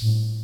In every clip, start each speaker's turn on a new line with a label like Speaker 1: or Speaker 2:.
Speaker 1: Thank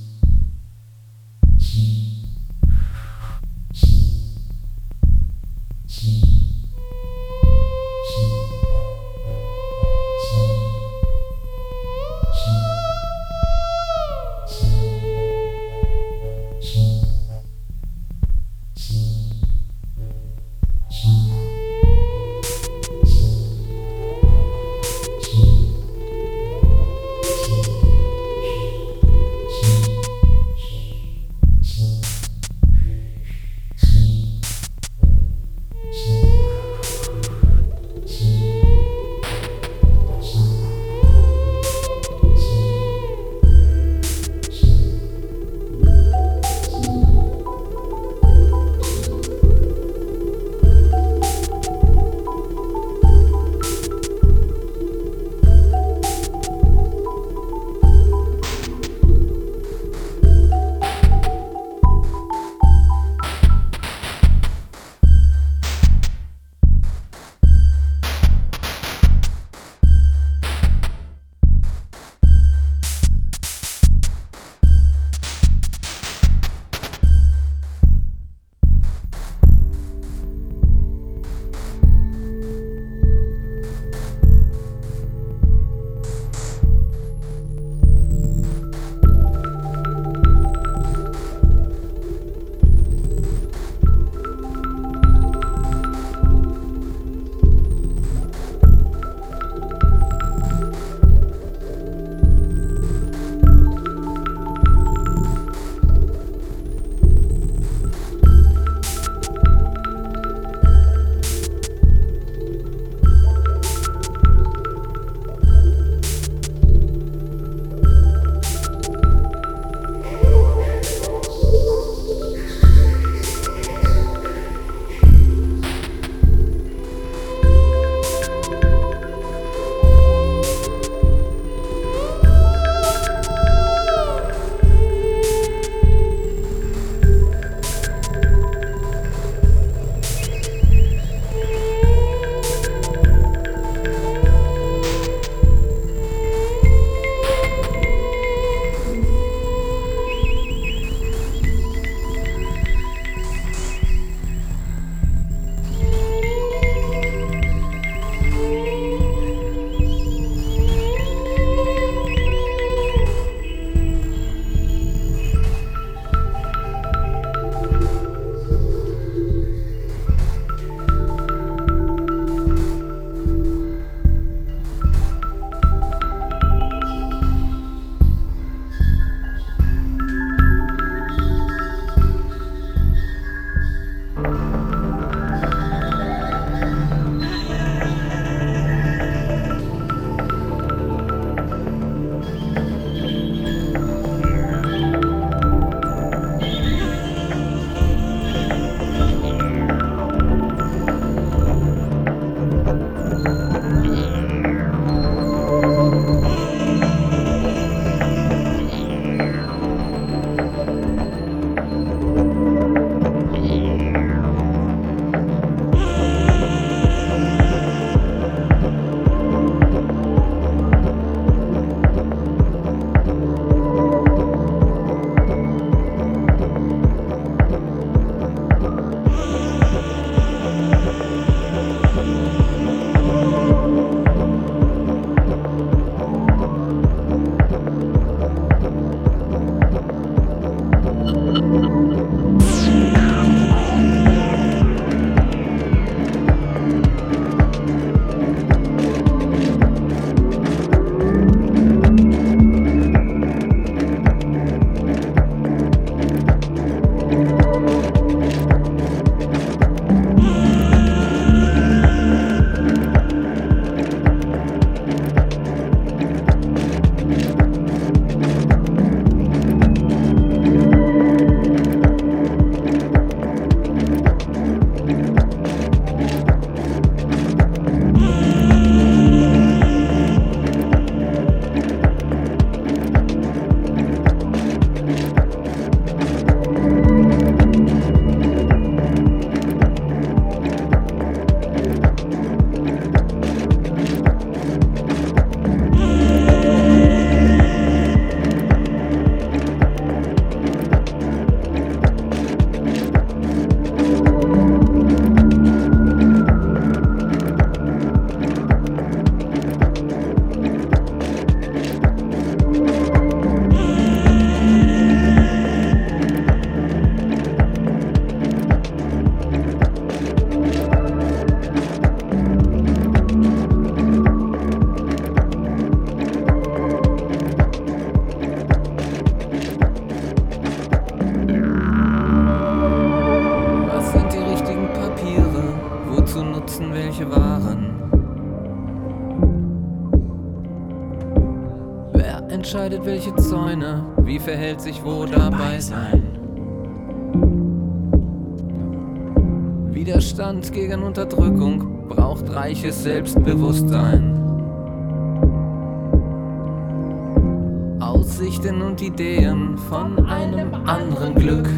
Speaker 1: welche Zäune, wie verhält sich wo dabei sein. Widerstand gegen Unterdrückung braucht reiches Selbstbewusstsein. Aussichten und Ideen von einem anderen Glück.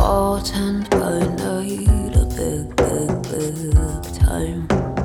Speaker 2: important, but I need a big, big, big time.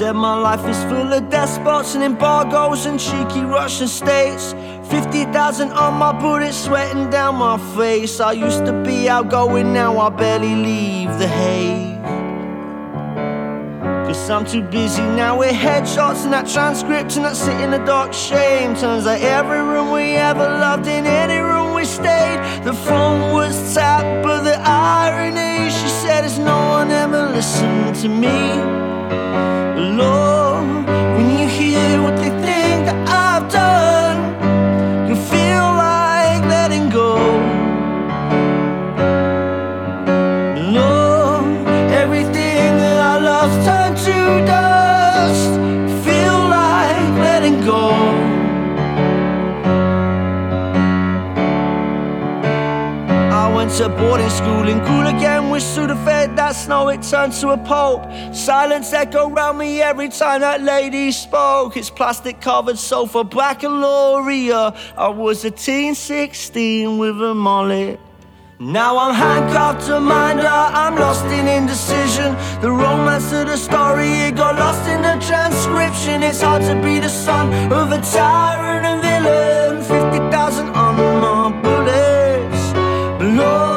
Speaker 3: Said my life is full of despots and embargoes and cheeky Russian states. 50,000 on my booty, sweating down my face. I used to be outgoing, now I barely leave the hay. Cause I'm too busy now with headshots and that transcript and that sit in the dark shame. Turns out every room we ever loved, in any room we stayed, the phone was tapped. But the irony, she said, is no one ever listened to me. Lord, when you hear what they to boarding school in cool again with Sudafed. That snow it turned to a pulp. Silence echoed round me every time that lady spoke. It's plastic covered sofa, baccalaureate. I was a teen 16 with a mullet. Now I'm handcuffed to minder, uh, I'm lost in indecision. The romance of the story, it got lost in the transcription. It's hard to be the son of a tyrant and villain. 50,000 on my bullets.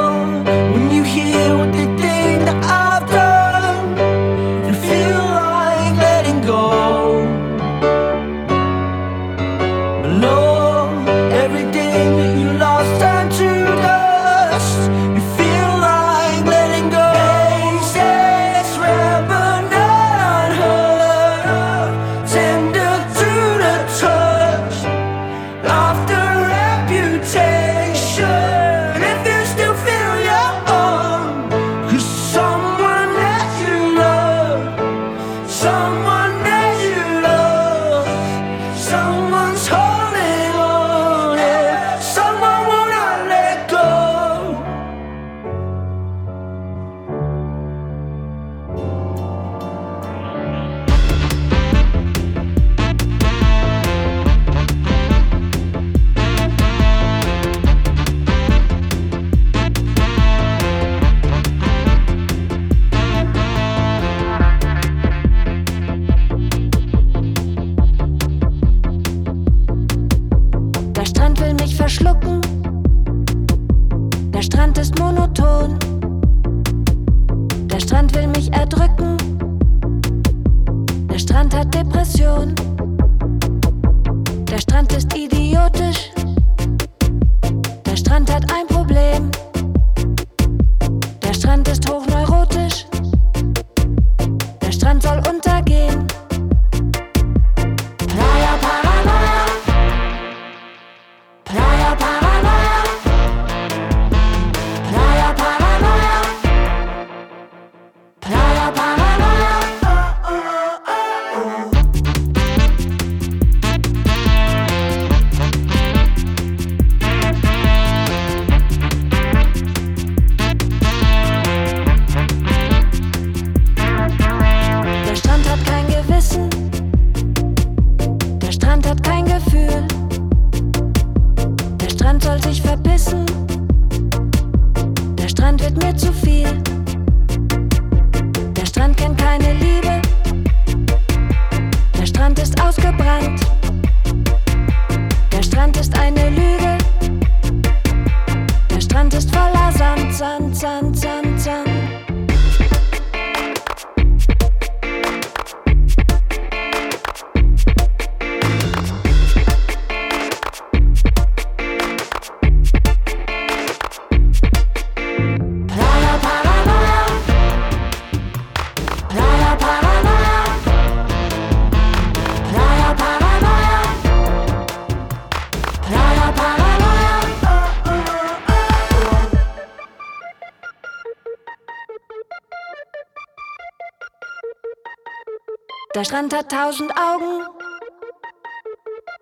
Speaker 4: Der Strand hat tausend Augen.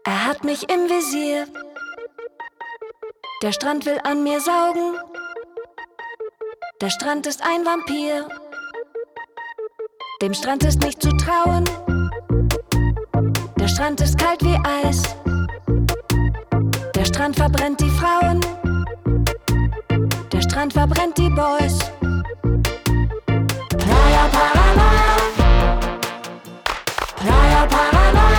Speaker 4: Er hat mich im Visier. Der Strand will an mir saugen. Der Strand ist ein Vampir. Dem Strand ist nicht zu trauen. Der Strand ist kalt wie Eis. Der Strand verbrennt die Frauen. Der Strand verbrennt die Boys. Playa Paranoia.
Speaker 5: Oh,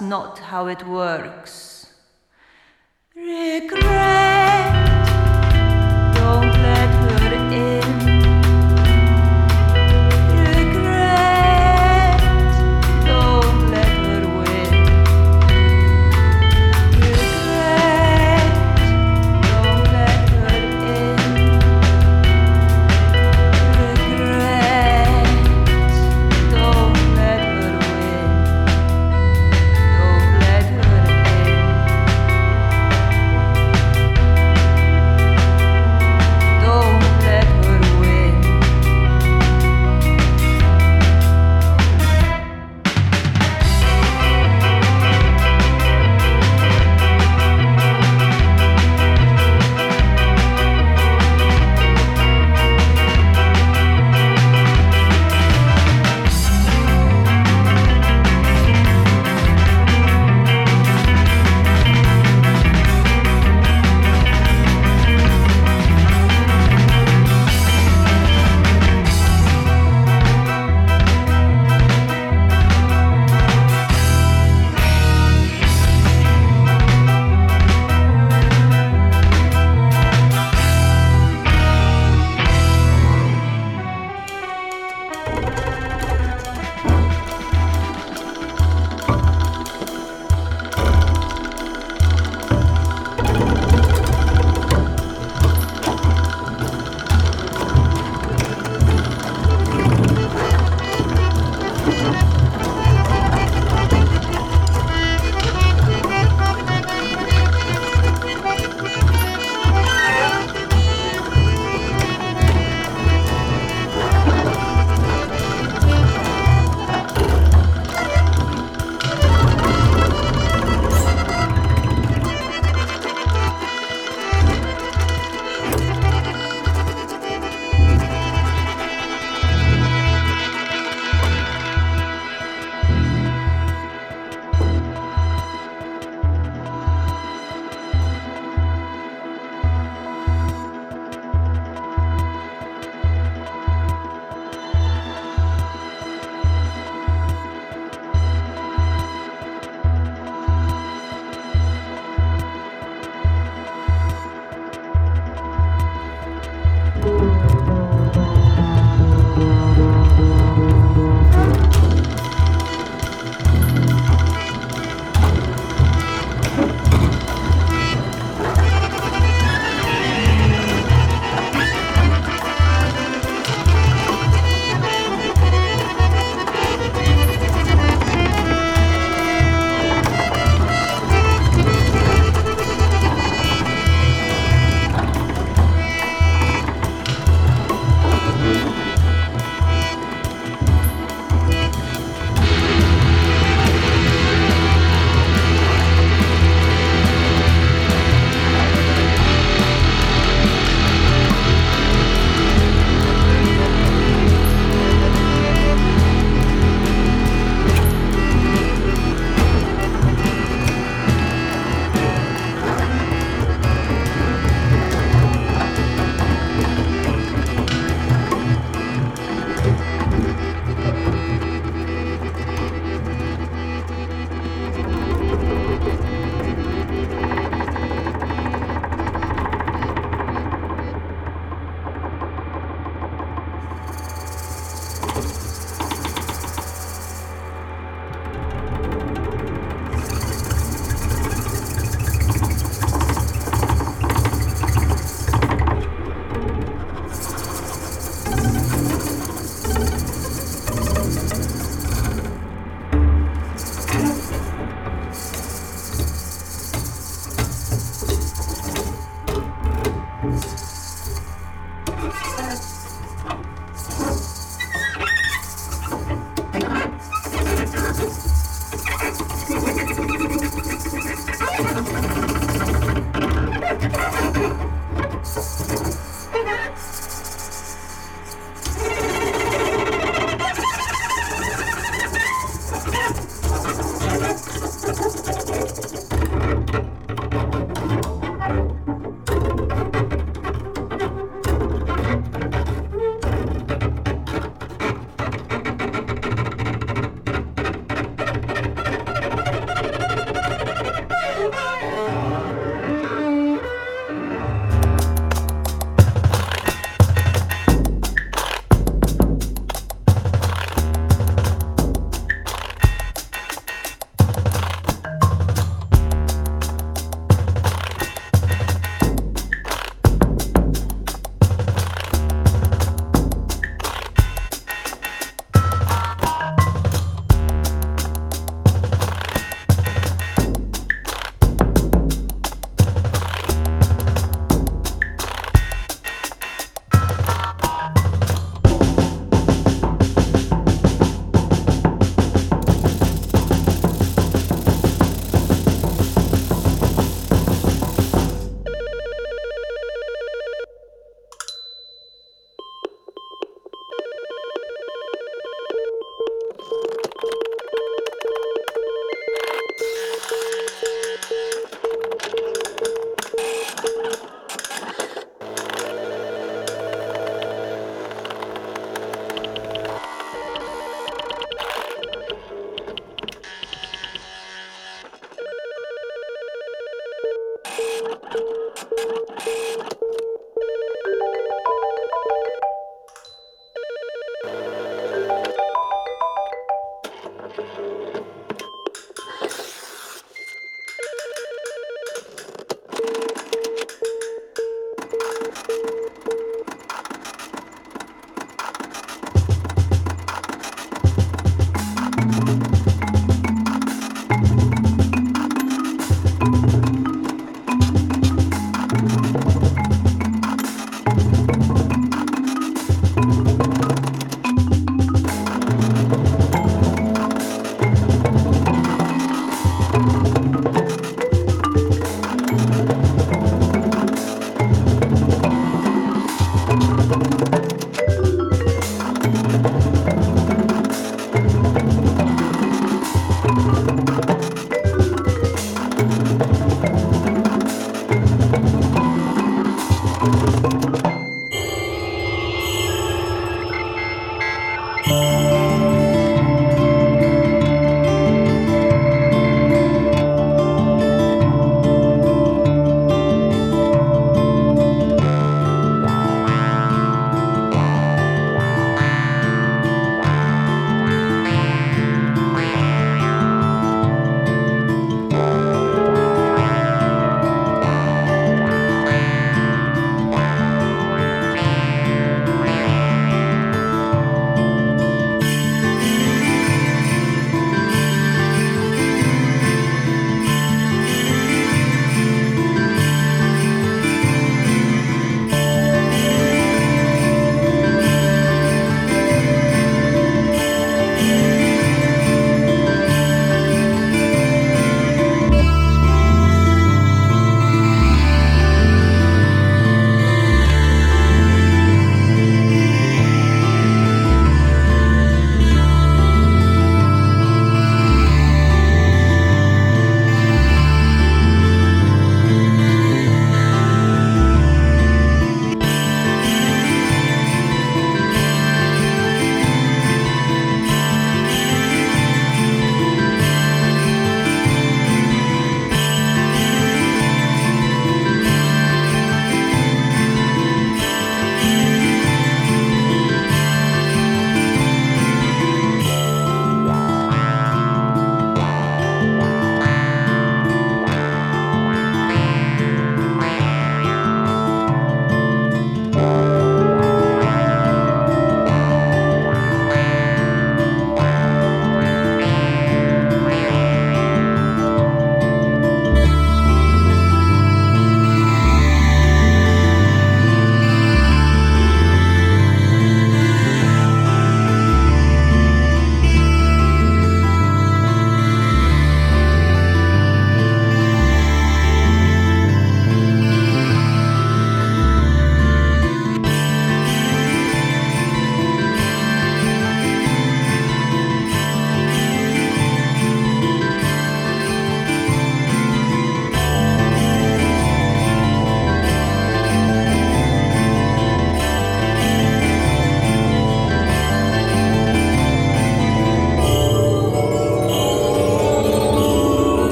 Speaker 4: not how it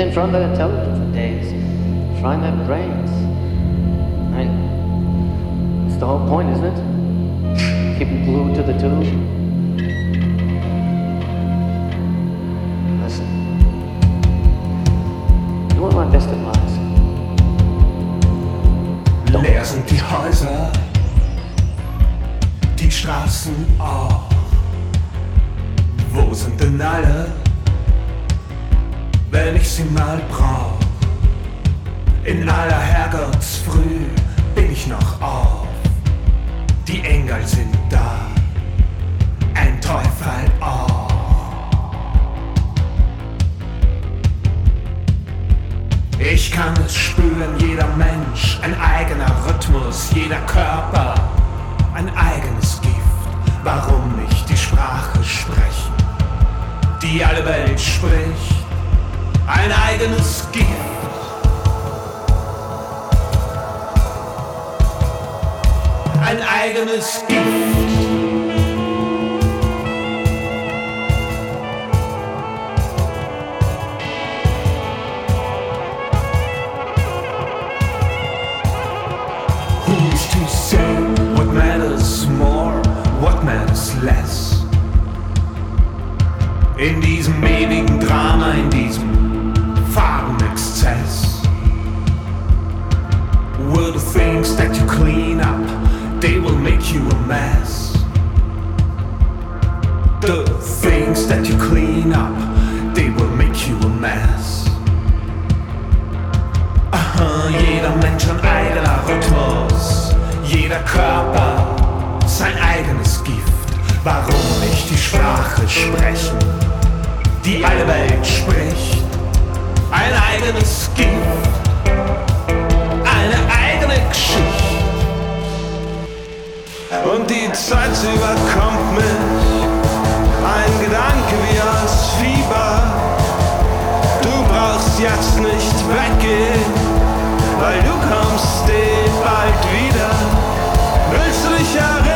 Speaker 4: in
Speaker 6: front of the
Speaker 7: sprechen. Die alle Welt spricht. Ein eigenes Gift. Eine eigene Geschichte.
Speaker 8: Und die Zeit überkommt mich. Ein Gedanke wie aus Fieber. Du brauchst jetzt nicht weggehen, weil du kommst eh bald wieder. Willst du dich erinnern?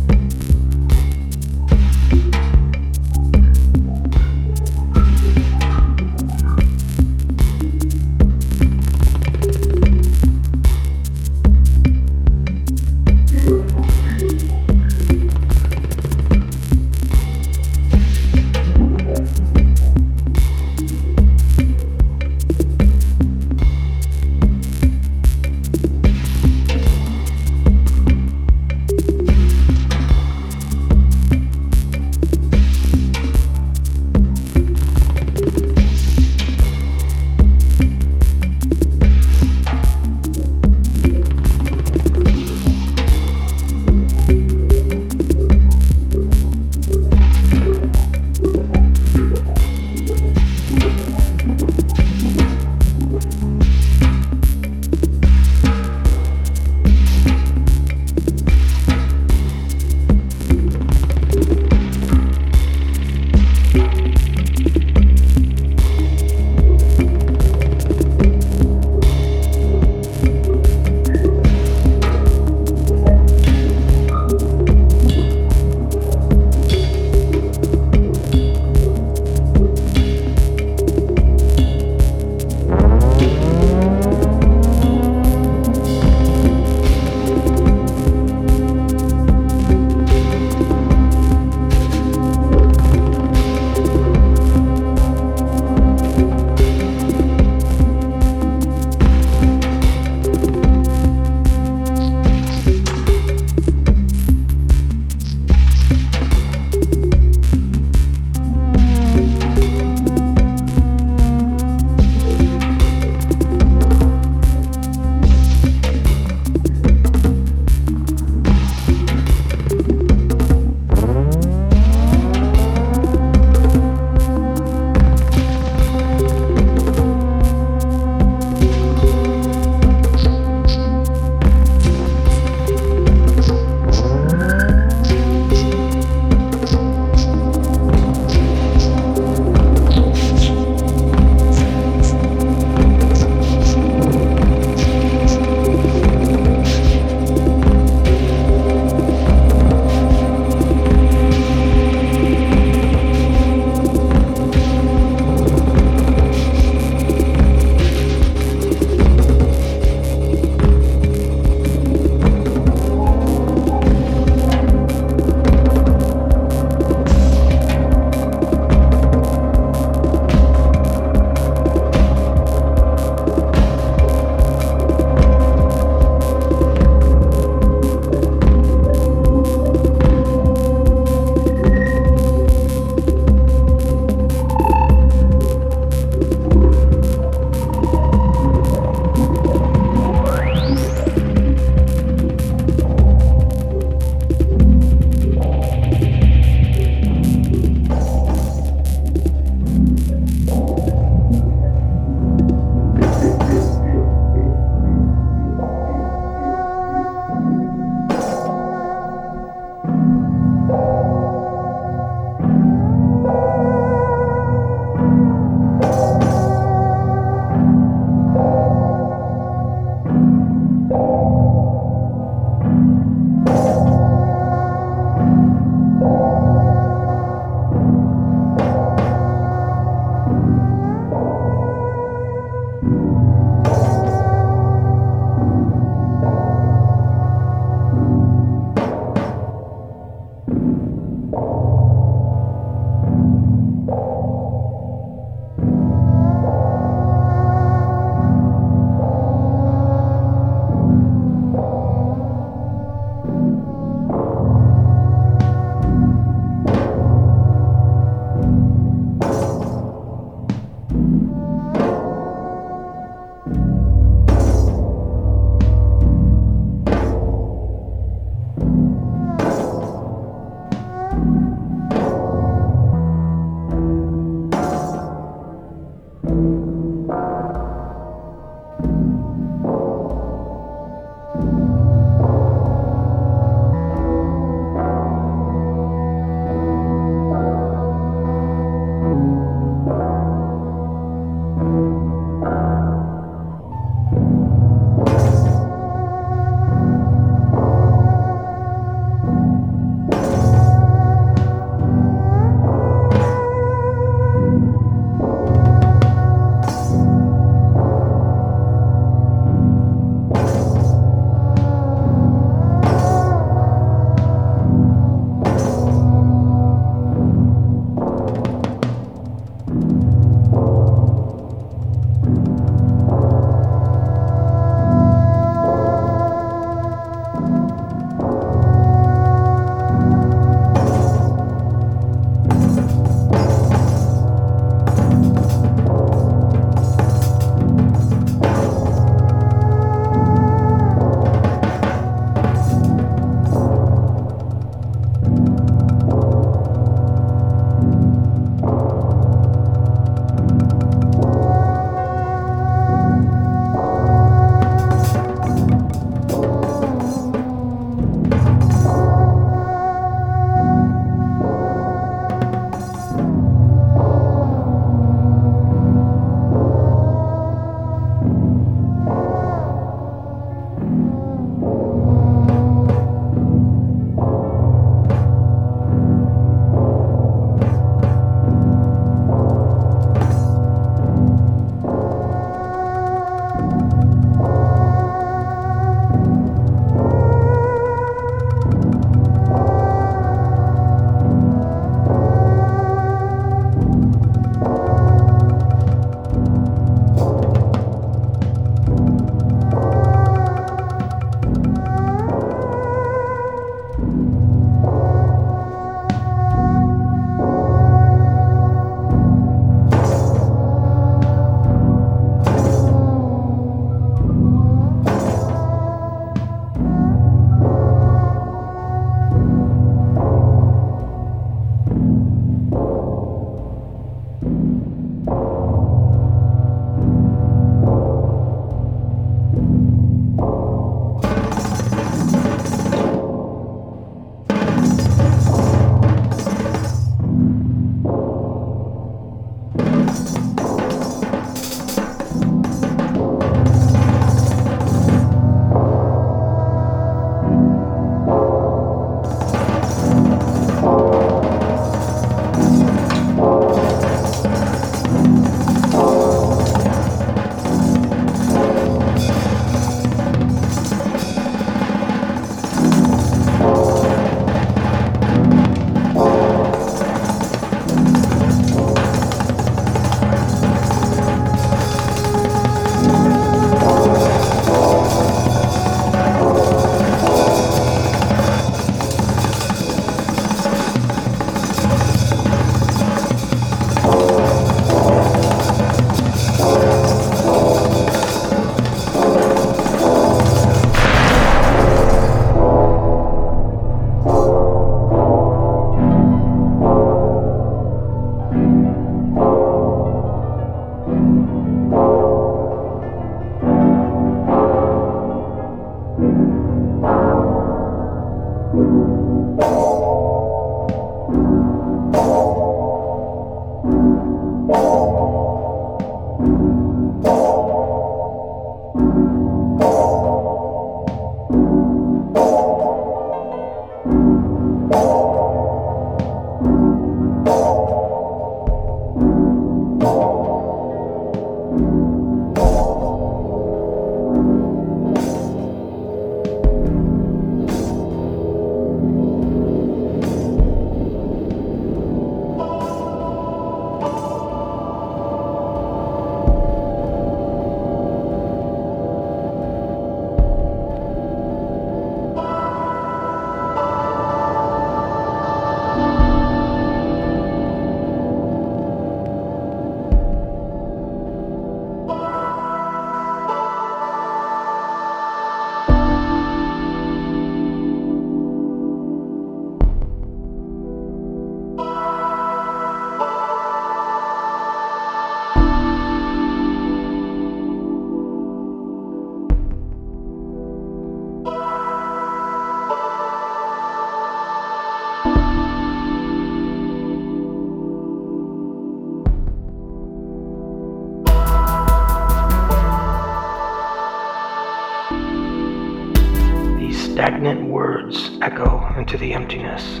Speaker 9: Into the emptiness,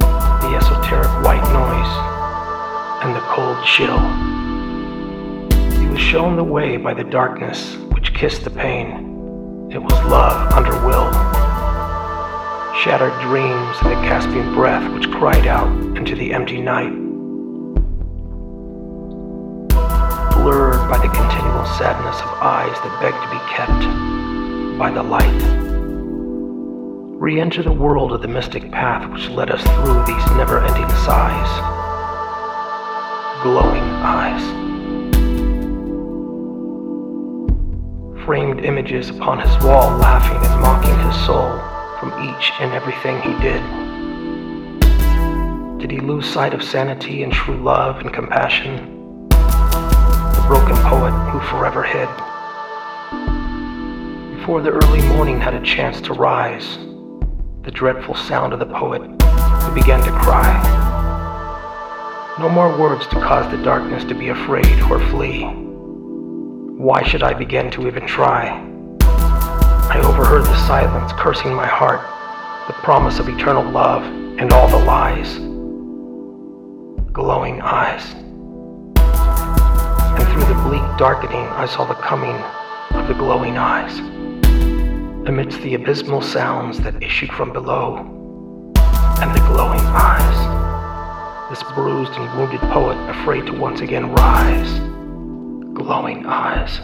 Speaker 9: the esoteric white noise, and the cold chill. He was shown the way by the darkness which kissed the pain. It was love under will. Shattered dreams and the gasping breath which cried out into the empty night. Blurred by the continual sadness of eyes that beg to be kept by the light re enter the world of the mystic path which led us through these never ending sighs. Glowing eyes. Framed images upon his wall, laughing and mocking his soul from each and everything he did. Did he lose sight of sanity and true love and compassion? The broken poet who forever hid. Before the early morning had a chance to rise, the dreadful sound of the poet who began to cry. No more words to cause the darkness to be afraid or flee. Why should I begin to even try? I overheard the silence cursing my heart, the promise of eternal love, and all the lies. Glowing eyes. And through the bleak darkening, I saw the coming of the glowing eyes amidst the abysmal sounds that issued from below and the glowing eyes. This bruised and wounded poet afraid to once again rise. Glowing eyes.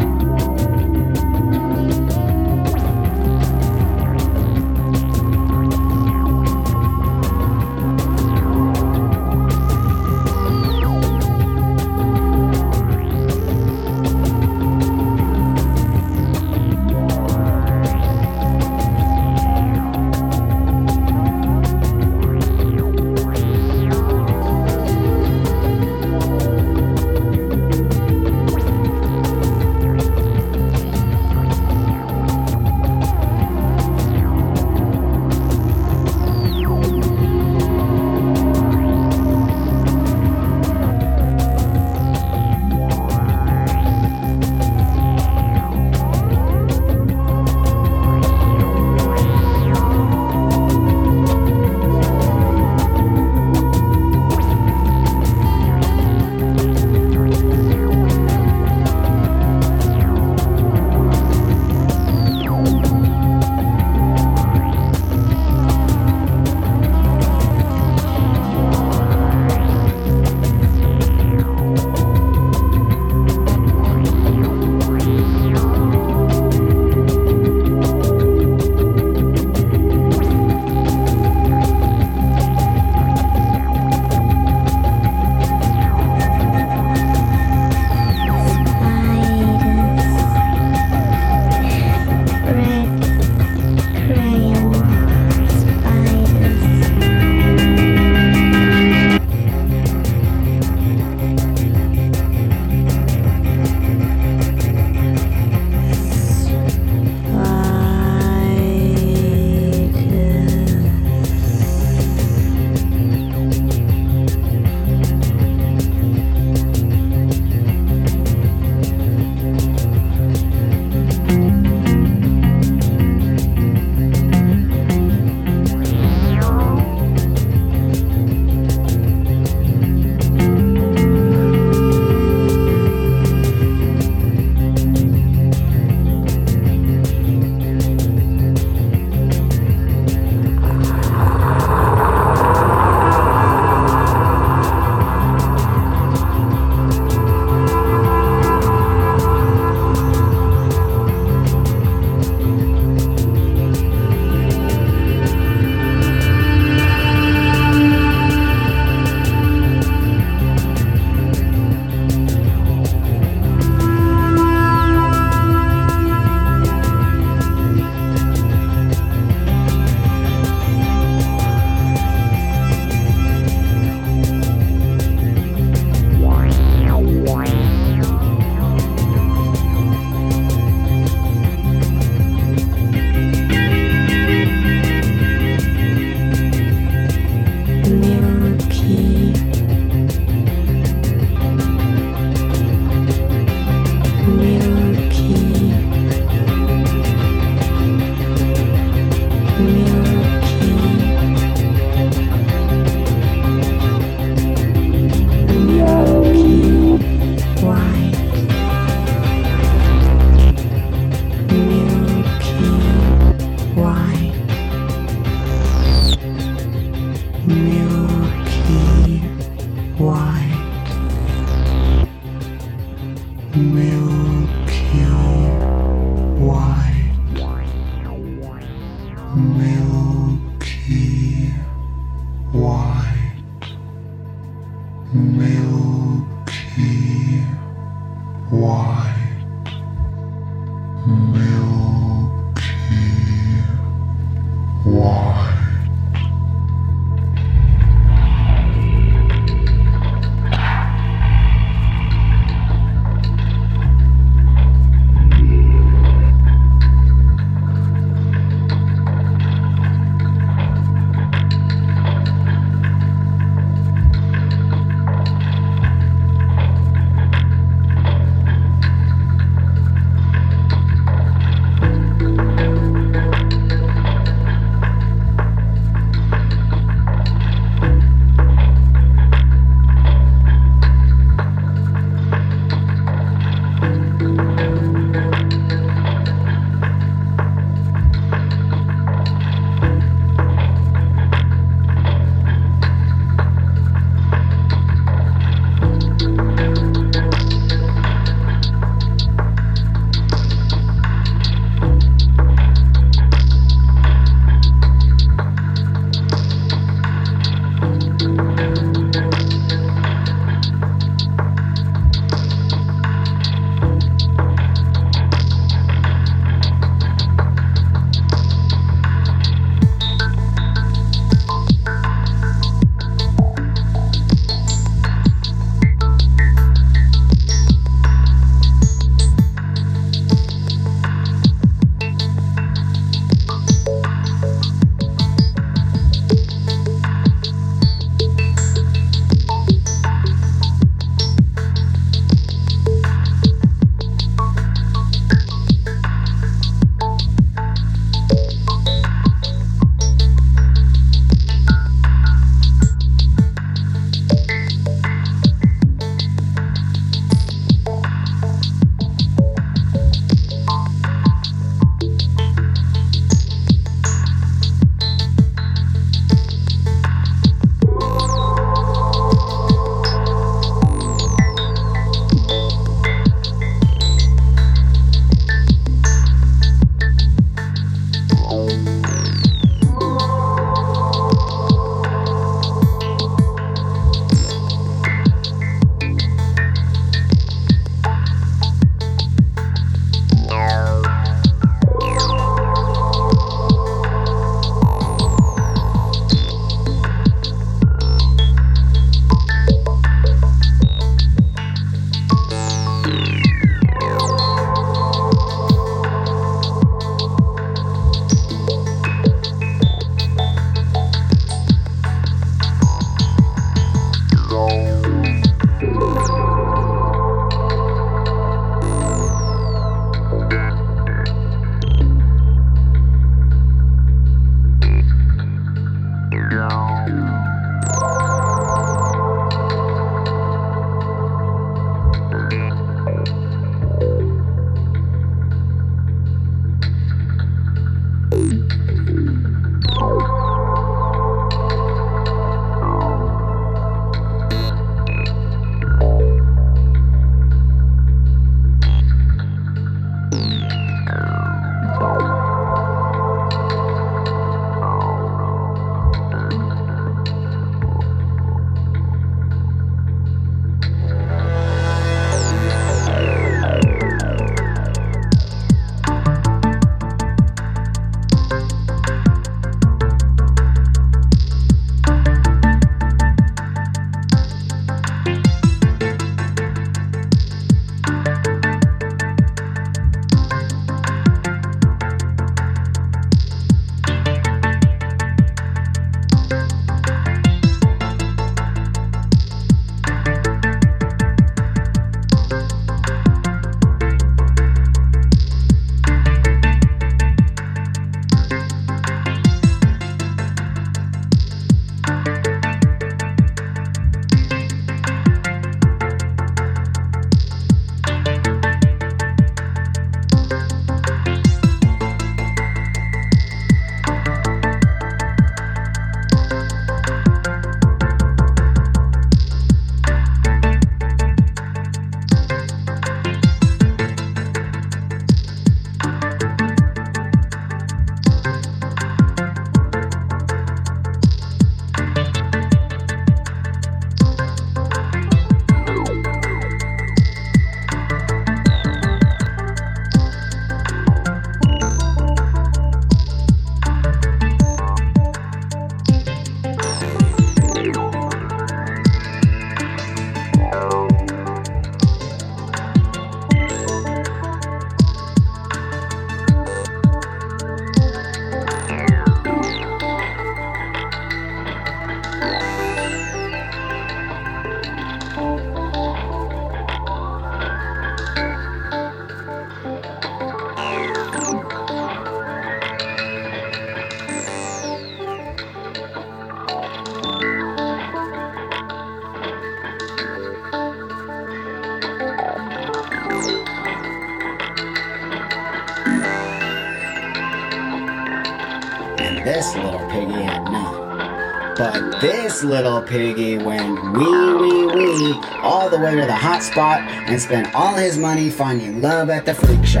Speaker 10: This little piggy went wee wee wee all the way to the hot spot and spent all his money finding love at the freak show.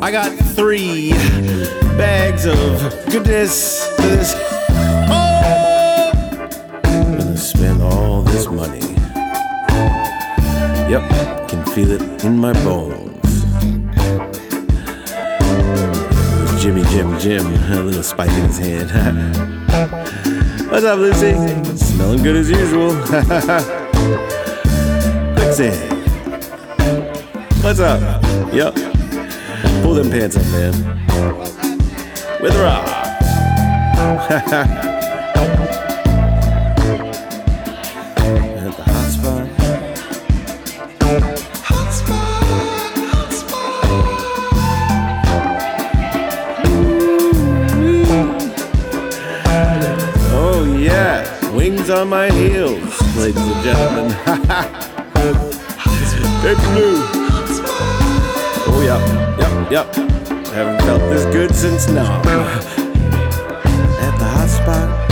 Speaker 11: I got three bags of goodness. This. Gonna spend all this money. Yep, can feel it in my bones. Jim, a little spike in his hand. What's up, Lucy? Smelling good as usual. Quicksand. What's up? Yep. Pull them pants up, man. With rock. on my heels, ladies and gentlemen. Big blue. Oh yep, yep, yep. Haven't felt this good since now. At the hot spot.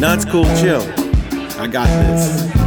Speaker 11: No, it's cool, chill. I got this.